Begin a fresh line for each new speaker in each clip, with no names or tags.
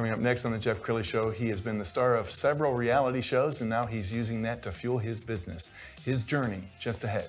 Coming up next on the Jeff Crilley Show, he has been the star of several reality shows, and now he's using that to fuel his business. His journey just ahead.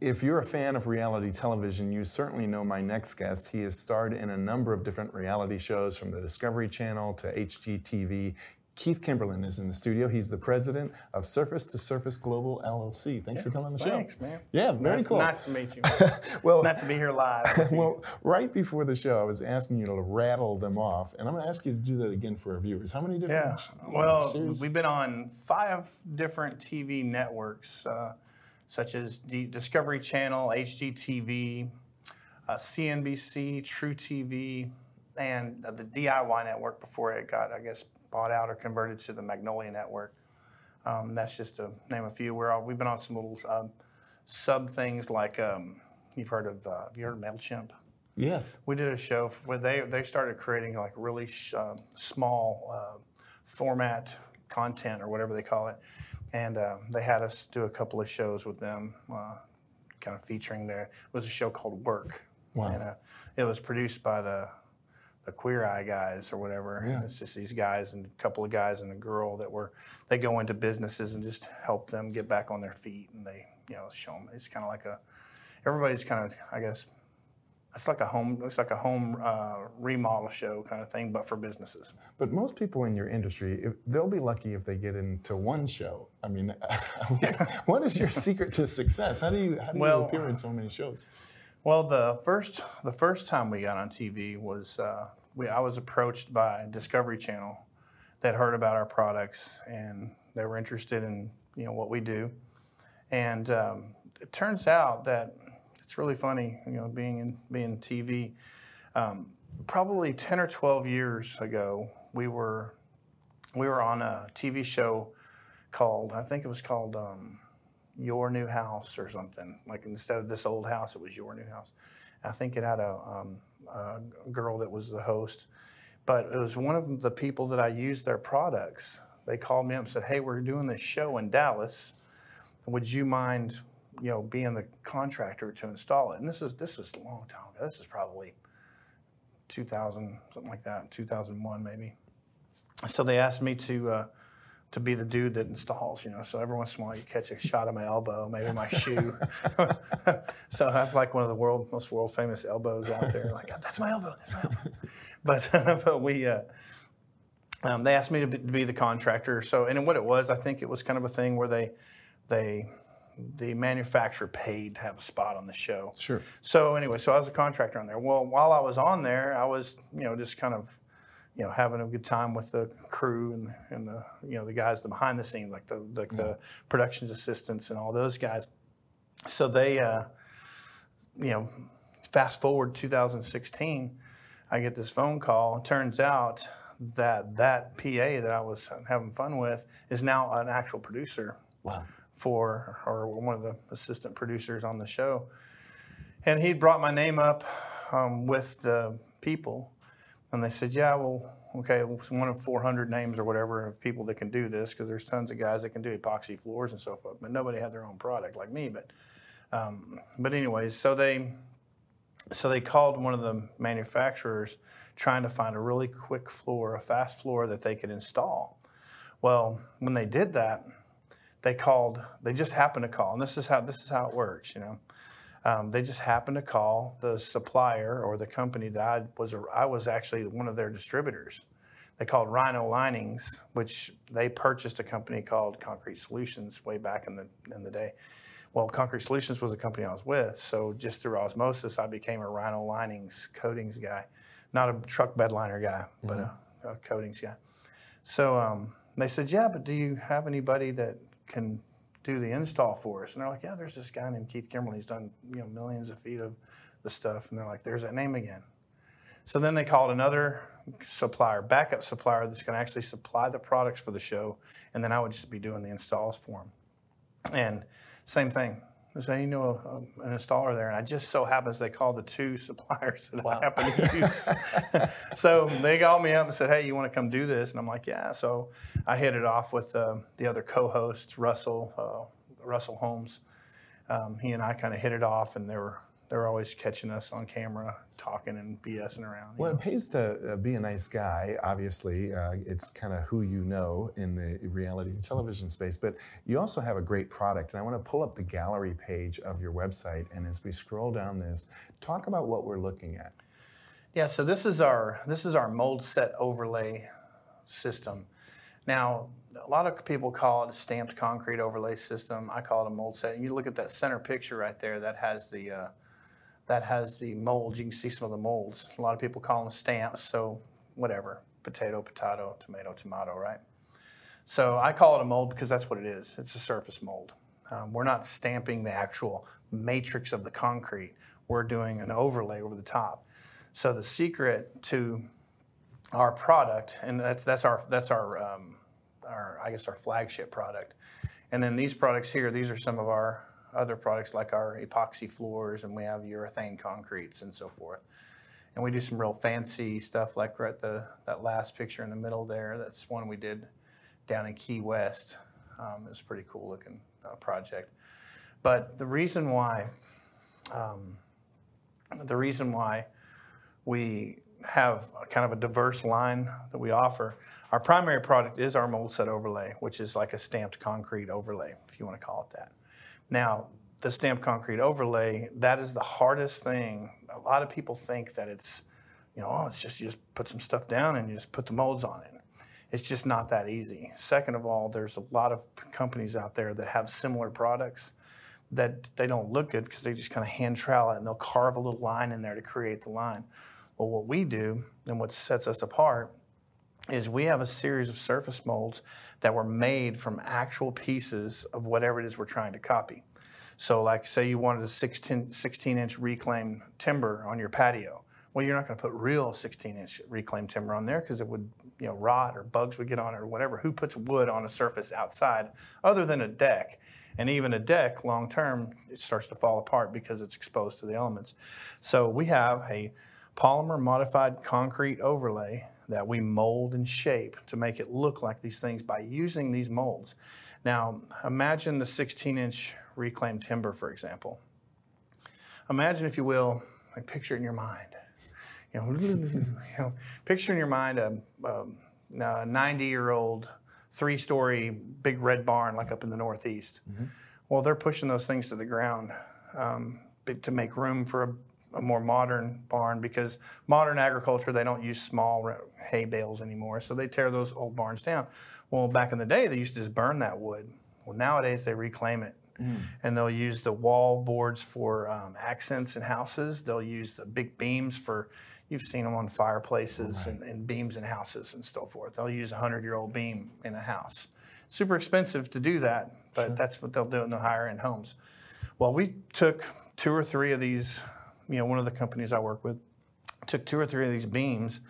If you're a fan of reality television, you certainly know my next guest. He has starred in a number of different reality shows from the Discovery Channel to HGTV. Keith Kimberlin is in the studio. He's the president of Surface to Surface Global LLC. Thanks for coming on the show.
Thanks, man.
Yeah, very
nice,
cool.
Nice to meet you.
well,
Not to be here live.
well, right before the show, I was asking you to rattle them off, and I'm going to ask you to do that again for our viewers. How many different
yeah. Well,
series?
we've been on five different TV networks, uh, such as D- Discovery Channel, HGTV, uh, CNBC, truTV, and the DIY network before it got, I guess, bought out or converted to the Magnolia network. Um, that's just to name a few. We're all, we've been on some little um, sub things like um, you've heard of. Uh, have you heard of Mailchimp?
yes.
We did a show where they they started creating like really sh- um, small uh, format content or whatever they call it, and um, they had us do a couple of shows with them, uh, kind of featuring their. It was a show called Work.
Wow.
And, uh, it was produced by the the Queer Eye guys or whatever.
Yeah.
It's just these guys and a couple of guys and a girl that were they go into businesses and just help them get back on their feet and they you know show them. It's kind of like a everybody's kind of I guess it's like a home it's like a home uh, remodel show kind of thing, but for businesses.
But most people in your industry, if, they'll be lucky if they get into one show. I mean, what is your secret to success? How do you how do
Well-
you appear in so many shows?
Well, the first the first time we got on TV was uh, we, I was approached by Discovery Channel that heard about our products and they were interested in you know what we do, and um, it turns out that it's really funny you know being in being TV. Um, probably ten or twelve years ago, we were we were on a TV show called I think it was called. Um, your new house or something. Like instead of this old house, it was your new house. I think it had a, um, a girl that was the host, but it was one of the people that I used their products. They called me up and said, "Hey, we're doing this show in Dallas. Would you mind, you know, being the contractor to install it?" And this is this is a long time ago. This is probably 2000, something like that, 2001 maybe. So they asked me to. Uh, to be the dude that installs, you know. So every once in a while you catch a shot of my elbow, maybe my shoe. so I have like one of the world most world famous elbows out there. Like that's my elbow, that's my elbow. but but we uh, um, they asked me to be the contractor. So and what it was, I think it was kind of a thing where they they the manufacturer paid to have a spot on the show.
Sure.
So anyway, so I was a contractor on there. Well, while I was on there, I was you know just kind of you know, having a good time with the crew and, and the, you know, the guys the behind the scenes, like the, like the productions assistants and all those guys. So they, uh, you know, fast forward 2016, I get this phone call. It turns out that that PA that I was having fun with is now an actual producer
Wow.
For, or one of the assistant producers on the show. And he'd brought my name up um, with the people. And they said, yeah, well, okay, one of 400 names or whatever of people that can do this because there's tons of guys that can do epoxy floors and so forth, but nobody had their own product like me. But, um, but anyways, so they, so they called one of the manufacturers trying to find a really quick floor, a fast floor that they could install. Well, when they did that, they called. They just happened to call, and this is how this is how it works, you know. Um, they just happened to call the supplier or the company that I was. I was actually one of their distributors. they called Rhino Linings, which they purchased a company called Concrete Solutions way back in the in the day. Well, Concrete Solutions was a company I was with, so just through osmosis, I became a Rhino Linings coatings guy, not a truck bed liner guy, but a, a coatings guy. So um, they said, "Yeah, but do you have anybody that can do the install for us?" And they're like, "Yeah, there's this guy named Keith Kimberlin. He's done you know millions of feet of the stuff." And they're like, "There's that name again." So then they called another supplier, backup supplier that's going to actually supply the products for the show, and then I would just be doing the installs for them. And same thing. Say, you know, a, an installer there, and I just so happens they called the two suppliers that I happen to use. so they called me up and said, hey, you want to come do this? And I'm like, yeah. So I hit it off with uh, the other co-hosts, Russell, uh, Russell Holmes. Um, he and I kind of hit it off, and they were they were always catching us on camera talking and BSing around.
Well,
know.
it pays to uh, be a nice guy. Obviously, uh, it's kind of who you know in the reality television space. But you also have a great product, and I want to pull up the gallery page of your website. And as we scroll down this, talk about what we're looking at.
Yeah, so this is our this is our mold set overlay system. Now, a lot of people call it a stamped concrete overlay system. I call it a mold set. And you look at that center picture right there that has the uh, that has the molds. You can see some of the molds. A lot of people call them stamps. So whatever, potato, potato, tomato, tomato, right? So I call it a mold because that's what it is. It's a surface mold. Um, we're not stamping the actual matrix of the concrete. We're doing an overlay over the top. So the secret to our product, and that's that's our that's our um, our I guess our flagship product. And then these products here, these are some of our other products like our epoxy floors, and we have urethane concretes and so forth. And we do some real fancy stuff like right the that last picture in the middle there. That's one we did down in Key West. Um, a pretty cool looking uh, project. But the reason why, um, the reason why we have kind of a diverse line that we offer. Our primary product is our mold set overlay, which is like a stamped concrete overlay, if you want to call it that. Now, the stamped concrete overlay, that is the hardest thing. A lot of people think that it's, you know, oh, it's just you just put some stuff down and you just put the molds on it. It's just not that easy. Second of all, there's a lot of companies out there that have similar products that they don't look good because they just kind of hand trowel it and they'll carve a little line in there to create the line. Well, what we do and what sets us apart is we have a series of surface molds that were made from actual pieces of whatever it is we're trying to copy. So, like, say you wanted a 16, 16 inch reclaimed timber on your patio. Well, you're not going to put real 16 inch reclaimed timber on there because it would, you know, rot or bugs would get on it or whatever. Who puts wood on a surface outside other than a deck? And even a deck, long term, it starts to fall apart because it's exposed to the elements. So, we have a polymer modified concrete overlay that we mold and shape to make it look like these things by using these molds. Now, imagine the 16 inch reclaimed timber, for example. Imagine, if you will, like picture it in your mind. You know, you know picture in your mind a, a 90 year old, three story big red barn like up in the Northeast. Well, they're pushing those things to the ground um, to make room for a a more modern barn because modern agriculture they don't use small hay bales anymore. So they tear those old barns down. Well back in the day they used to just burn that wood. Well nowadays they reclaim it. And they'll use the wall boards for um, accents in houses. They'll use the big beams for you've seen them on fireplaces and, and beams in houses and so forth. They'll use a 100 year old beam in a house. Super expensive to do that but that's what they'll do in the higher end homes. Well we took two or three of these you know, one of the companies I work with took two or three of these beams,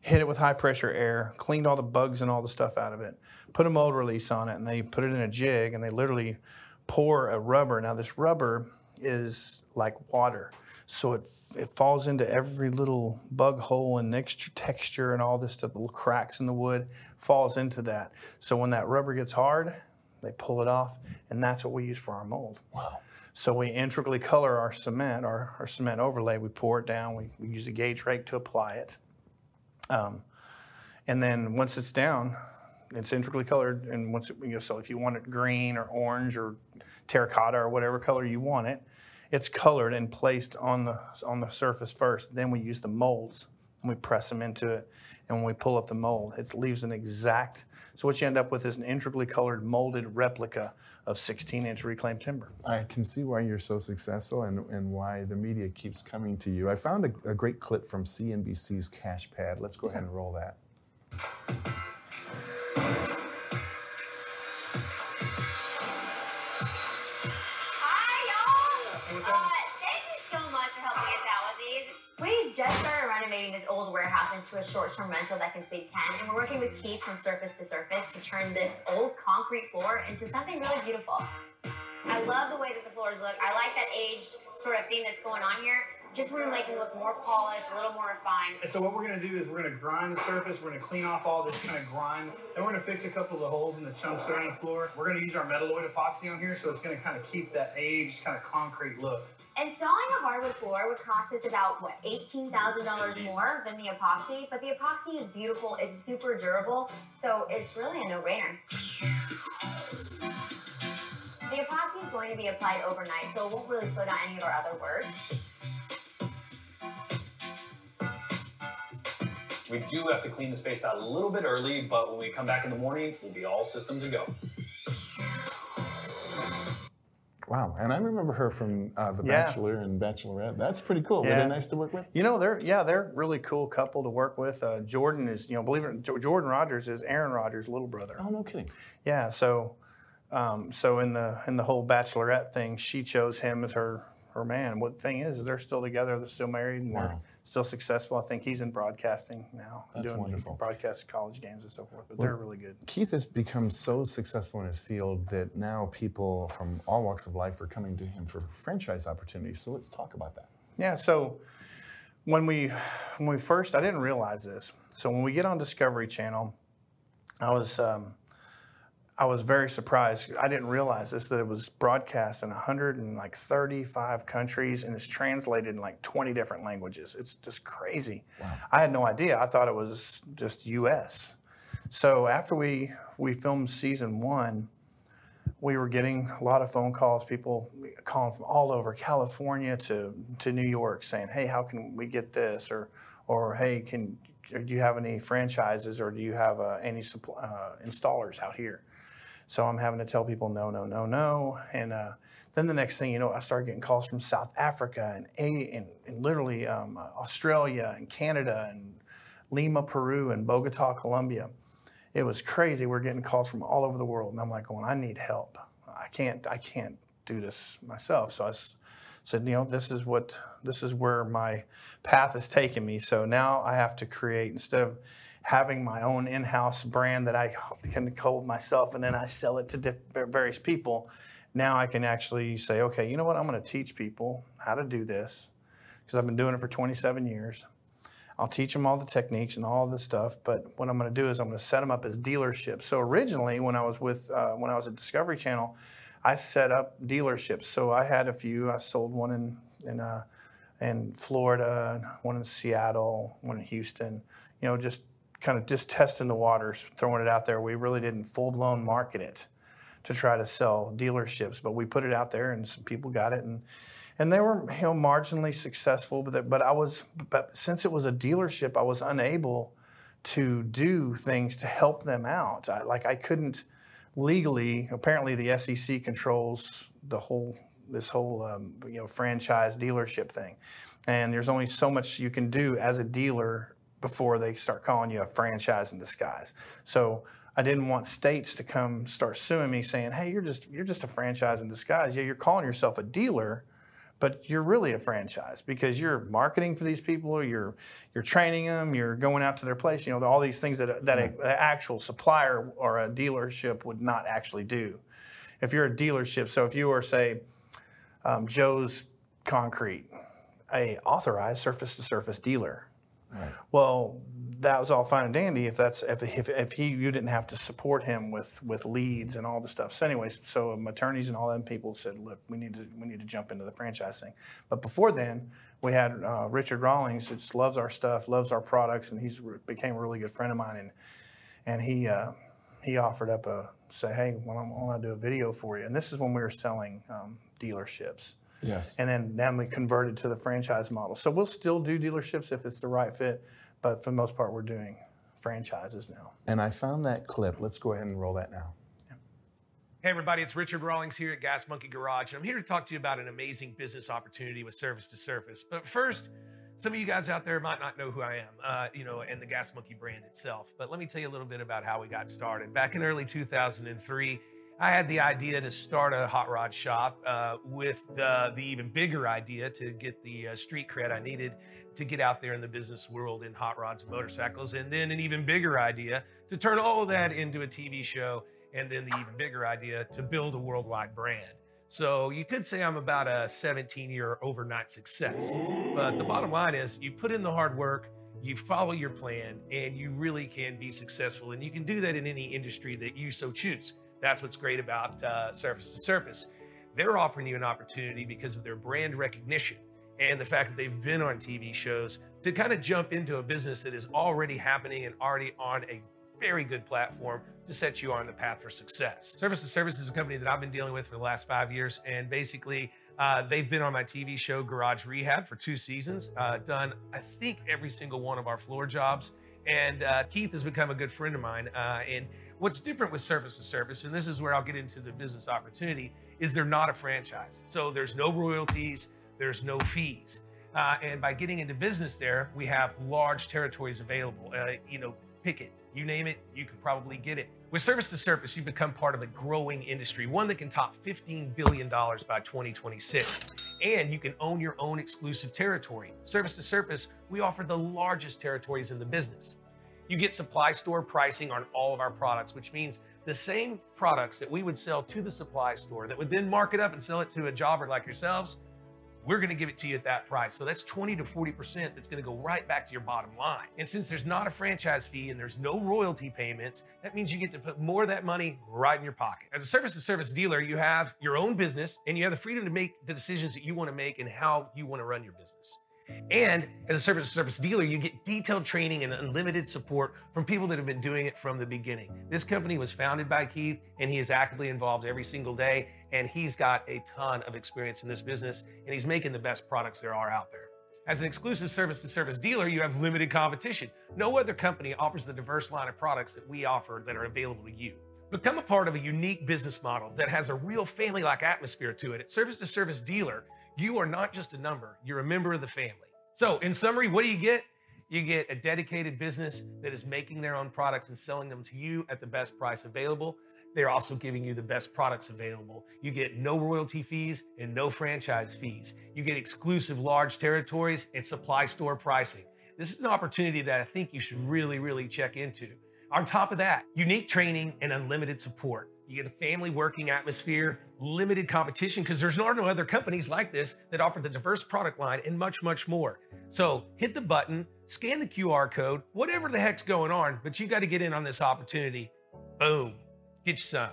hit it with high pressure air, cleaned all the bugs and all the stuff out of it, put a mold release on it, and they put it in a jig and they literally pour a rubber. Now, this rubber is like water. So it, it falls into every little bug hole and extra texture and all this stuff, little cracks in the wood falls into that. So when that rubber gets hard, they pull it off, and that's what we use for our mold. Wow. So we integrally color our cement, our, our cement overlay. We pour it down. We, we use a gauge rake to apply it. Um, and then once it's down, it's integrally colored. And once it, you know, so if you want it green or orange or terracotta or whatever color you want it, it's colored and placed on the on the surface first. Then we use the molds and we press them into it. And when we pull up the mold, it leaves an exact. So what you end up with is an intricately colored molded replica of 16-inch reclaimed timber.
I can see why you're so successful and, and why the media keeps coming to you. I found a, a great clip from CNBC's Cash Pad. Let's go ahead and roll that.
Into a short-term rental that can sleep 10, and we're working with Keith from Surface to Surface to turn this old concrete floor into something really beautiful. I love the way that the floors look. I like that aged sort of theme that's going on here. Just want to make them look more polished, a little more refined.
And so what we're gonna do is we're gonna grind the surface, we're gonna clean off all this kind of grime, then we're gonna fix a couple of the holes in the chunks that are on the floor. We're gonna use our metalloid epoxy on here, so it's gonna kind of keep that aged kind of concrete look.
Installing a hardwood floor would cost us about what eighteen thousand dollars more than the epoxy, but the epoxy is beautiful. It's super durable, so it's really a no-brainer. The epoxy is going to be applied overnight, so it won't really slow down any of our other work.
We do have to clean the space out a little bit early, but when we come back in the morning, we'll be all systems a go.
Wow, and I remember her from uh, The
Yeah.
Bachelor and Bachelorette. That's pretty cool. Were they nice to work with?
You know, they're yeah, they're a really cool couple to work with. Uh, Jordan is, you know, believe it, Jo- Jordan Rodgers is Aaron Rodgers' little brother.
Oh, no kidding.
Yeah, so um, so in the in the whole bachelorette thing, she chose him as her her man. What the thing is, is they're still together, they're still married, and they're still successful. I think he's in broadcasting now,
That's
doing
wonderful.
broadcast college games and so forth. But they're really good.
Keith has become so successful in his field that now people from all walks of life are coming to him for franchise opportunities. So let's talk about that.
Yeah. So when we when we first, I didn't realize this. So when we get on Discovery Channel, I was um, I was very surprised. I didn't realize this that it was broadcast in 135 countries and it's translated in like 20 different languages. It's just crazy. I had no idea. I thought it was just U.S. So after we we filmed season one, we were getting a lot of phone calls, people calling from all over California to, to New York saying, hey, how can we get this? Or, or hey, can, do you have any franchises or do you have uh, any suppl- uh, installers out here? So I'm having to tell people no, no, no, no. And uh, then the next thing you know, I started getting calls from South Africa and, A- and, and literally um, uh, Australia and Canada and Lima, Peru and Bogota, Colombia it was crazy. We're getting calls from all over the world, and I'm like, going, I need help. I can't, I can't do this myself. So I said, you know, this is what, this is where my path has taken me. So now I have to create instead of having my own in-house brand that I can hold myself and then I sell it to diff- various people. Now I can actually say, okay, you know what? I'm going to teach people how to do this because I've been doing it for 27 years. I'll teach them all the techniques and all the stuff. But what I'm going to do is I'm going to set them up as dealerships. So originally, when I was with uh, when I was at Discovery Channel, I set up dealerships. So I had a few. I sold one in in uh, in Florida, one in Seattle, one in Houston. You know, just kind of just testing the waters, throwing it out there. We really didn't full blown market it to try to sell dealerships, but we put it out there, and some people got it, and and they were you know marginally successful. But but I was but since it was a dealership, I was unable to do things to help them out. I, like I couldn't legally. Apparently, the SEC controls the whole this whole um, you know franchise dealership thing, and there's only so much you can do as a dealer before they start calling you a franchise in disguise. So I didn't want states to come start suing me saying, "Hey, you're just you're just a franchise in disguise. Yeah, you're calling yourself a dealer, but you're really a franchise because you're marketing for these people, you're you're training them, you're going out to their place. You know, all these things that that an actual supplier or a dealership would not actually do. If you're a dealership, so if you were say um, Joe's Concrete, a authorized surface to surface dealer. Well, that was all fine and dandy if that's if, if, if he you didn't have to support him with with leads and all the stuff. So, anyways, so um, attorneys and all them people said, look, we need to we need to jump into the franchise thing. But before then, we had uh, Richard Rawlings, who just loves our stuff, loves our products, and he's re- became a really good friend of mine. And and he uh, he offered up a say, hey, why don't, do a video for you? And this is when we were selling um, dealerships.
Yes.
And then then we converted to the franchise model. So we'll still do dealerships if it's the right fit, but for the most part, we're doing franchises now.
And I found that clip. Let's go ahead and roll that now.
Hey, everybody, it's Richard Rawlings here at Gas Monkey Garage, and I'm here to talk to you about an amazing business opportunity with Surface to Surface. But first, some of you guys out there might not know who I am, uh, you know, and the Gas Monkey brand itself. But let me tell you a little bit about how we got started. Back in early 2003, I had the idea to start a hot rod shop uh, with the, the even bigger idea to get the uh, street cred I needed to get out there in the business world in hot rods and motorcycles, and then an even bigger idea to turn all of that into a TV show and then the even bigger idea to build a worldwide brand. So you could say I'm about a 17 year overnight success. But the bottom line is you put in the hard work, you follow your plan, and you really can be successful. And you can do that in any industry that you so choose. That's what's great about uh, Surface to Surface. They're offering you an opportunity because of their brand recognition and the fact that they've been on TV shows to kind of jump into a business that is already happening and already on a very good platform to set you on the path for success. Surface to Surface is a company that I've been dealing with for the last five years, and basically, uh, they've been on my TV show Garage Rehab for two seasons, uh, done I think every single one of our floor jobs, and uh, Keith has become a good friend of mine. Uh, and what's different with surface to surface, and this is where I'll get into the business opportunity, is they're not a franchise, so there's no royalties, there's no fees. Uh, and by getting into business there, we have large territories available. Uh, you know, pick it, you name it, you could probably get it. With surface to surface, you become part of a growing industry, one that can top $15 billion by 2026. And you can own your own exclusive territory. Surface to surface, we offer the largest territories in the business. You get supply store pricing on all of our products, which means the same products that we would sell to the supply store that would then mark it up and sell it to a jobber like yourselves we're going to give it to you at that price. So that's 20 to 40% that's going to go right back to your bottom line. And since there's not a franchise fee and there's no royalty payments, that means you get to put more of that money right in your pocket. As a surface to surface dealer, you have your own business and you have the freedom to make the decisions that you want to make and how you want to run your business. And as a surface to surface dealer, you get detailed training and unlimited support from people that have been doing it from the beginning. This company was founded by Keith, and he is actively involved every single day. And he's got a ton of experience in this business, and he's making the best products there are out there. As an exclusive surface to surface dealer, you have limited competition. No other company offers the diverse line of products that we offer that are available to you. Become a part of a unique business model that has a real family like atmosphere to it. At Surface to Surface Dealer, you are not just a number, you're a member of the family. So, in summary, what do you get? You get a dedicated business that is making their own products and selling them to you at the best price available. They're also giving you the best products available. You get no royalty fees and no franchise fees. You get exclusive large territories and supply store pricing. This is an opportunity that I think you should really, really check into. On top of that, unique training and unlimited support. You get a family working atmosphere, limited competition, because there's not no other companies like this that offer the diverse product line and much, much more. So hit the button, scan the QR code, whatever the heck's going on, but you got to get in on this opportunity. Boom, get you some.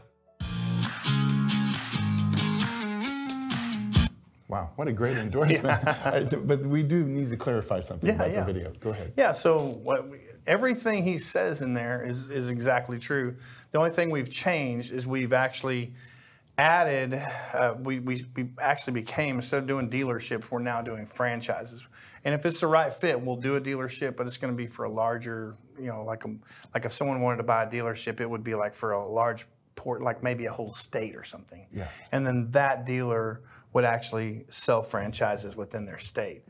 Wow, what a great endorsement. but we do need to clarify something
Yeah,
about
yeah.
the video. Go ahead.
Yeah, so what we, everything he says in there is, is exactly true. The only thing we've changed is we've actually added, uh, we, we, we actually became, instead of doing dealerships, we're now doing franchises. And if it's the right fit, we'll do a dealership, but it's going to be for a larger, you know, like, a, like if someone wanted to buy a dealership, it would be like for a large port, like maybe a whole state or something.
Yeah.
And then that dealer would actually sell franchises within their state.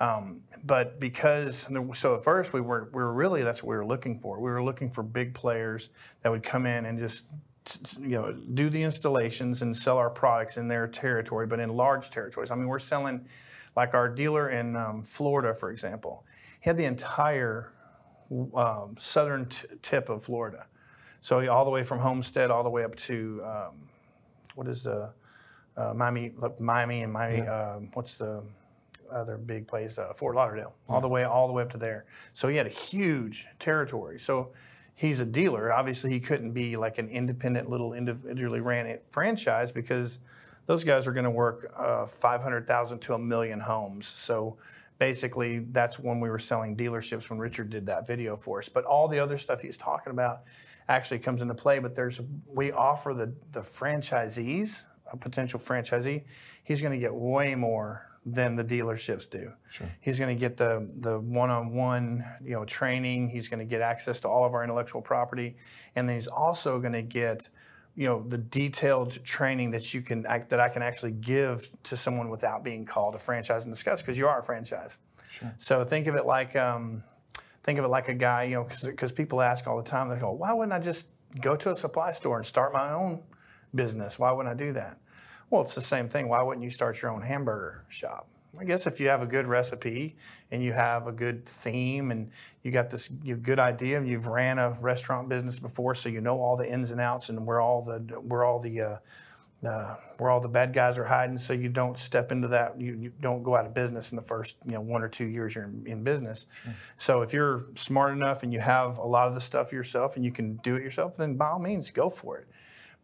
Um, but because so at first we were we were really that's what we were looking for. We were looking for big players that would come in and just you know do the installations and sell our products in their territory, but in large territories. I mean, we're selling like our dealer in um, Florida, for example. He had the entire um, southern t- tip of Florida, so he, all the way from Homestead all the way up to um, what is the uh, Miami, Miami and Miami. Um, what's the other big place? Uh, Fort Lauderdale, all the way, all the way up to there. So he had a huge territory. So he's a dealer. Obviously, he couldn't be like an independent little individually ran it franchise because those guys are going to work uh, 500,000 to a million homes. So basically, that's when we were selling dealerships when Richard did that video for us. But all the other stuff he's talking about actually comes into play. But there's we offer the the franchisees a potential franchisee, he's going to get way more than the dealerships do.
Sure.
He's going to get the the one-on-one, you know, training. He's going to get access to all of our intellectual property, and then he's also going to get, you know, the detailed training that you can that I can actually give to someone without being called a franchise and discuss because you are a franchise.
Sure.
So think of it like. Um, think of it like a guy, you know, because people ask all the time, they go, why wouldn't I just go to a supply store and start my own business? Why wouldn't I do that? Well, it's the same thing. Why wouldn't you start your own hamburger shop? I guess if you have a good recipe and you have a good theme and you got this you good idea and you've ran a restaurant business before, so you know all the ins and outs and where all the where all the uh, uh, where all the bad guys are hiding, so you don't step into that. You, you, don't go out of business in the first you know one or two years you're in, in business. Mm-hmm. So if you're smart enough and you have a lot of the stuff yourself and you can do it yourself, then by all means go for it.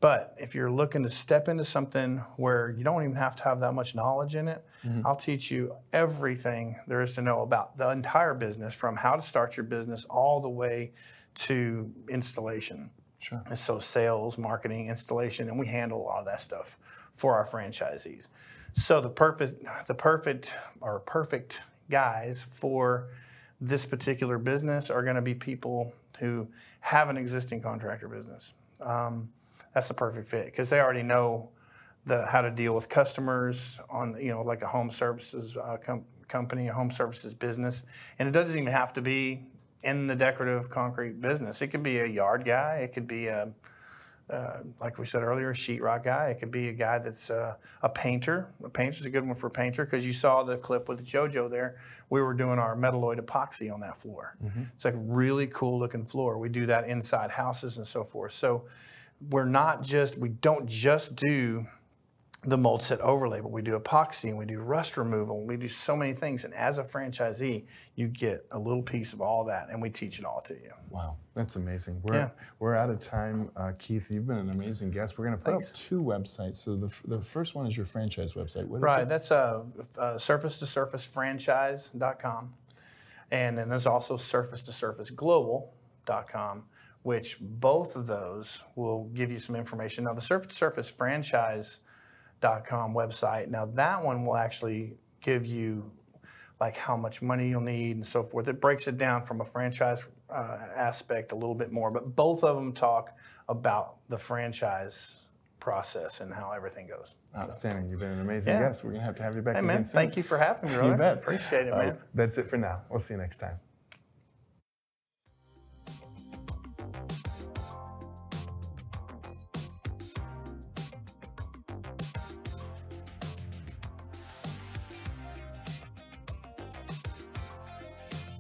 But if you're looking to step into something where you don't even have to have that much knowledge in it, mm-hmm. I'll teach you everything there is to know about the entire business from how to start your business all the way to installation.
Sure.
And so sales, marketing, installation, and we handle a lot of that stuff for our franchisees. So the perfect, the perfect or perfect guys for this particular business are going to be people who have an existing contractor business. Um, that's the perfect fit because they already know the how to deal with customers on you know like a home services uh, com- company, a home services business, and it doesn't even have to be in the decorative concrete business. It could be a yard guy. It could be a uh, like we said earlier, a sheetrock guy. It could be a guy that's uh, a painter. A painter's a good one for a painter because you saw the clip with JoJo there. We were doing our metalloid epoxy on that floor. Mm-hmm. It's like a really cool looking floor. We do that inside houses and so forth. So we're not just we don't just do the mold set overlay, but we do epoxy and we do rust removal and we do so many things. And as a franchisee, you get a little piece of all that, and we teach it all to you.
Wow, that's amazing. We're
Yeah.
we're out of time, uh, Keith. You've been an amazing guest. We're going to put
Thanks.
up two websites. So the, f- the first one is your franchise website. What is
Right, that's uh, uh, surface to surface franchise.com. And then there's also surface to surface global.com, which both of those will give you some information. Now, the to surface franchise.com website, now that one will actually give you like how much money you'll need and so forth. It breaks it down from a franchise uh, aspect a little bit more, but both of them talk about the franchise process and how everything goes.
Outstanding. You've been an amazing
Yeah.
guest. We're going to have to have you back
Hey,
again
man,
soon.
thank you for having me, brother.
You bet.
Appreciate it, man.
that's it for now. We'll see you next time.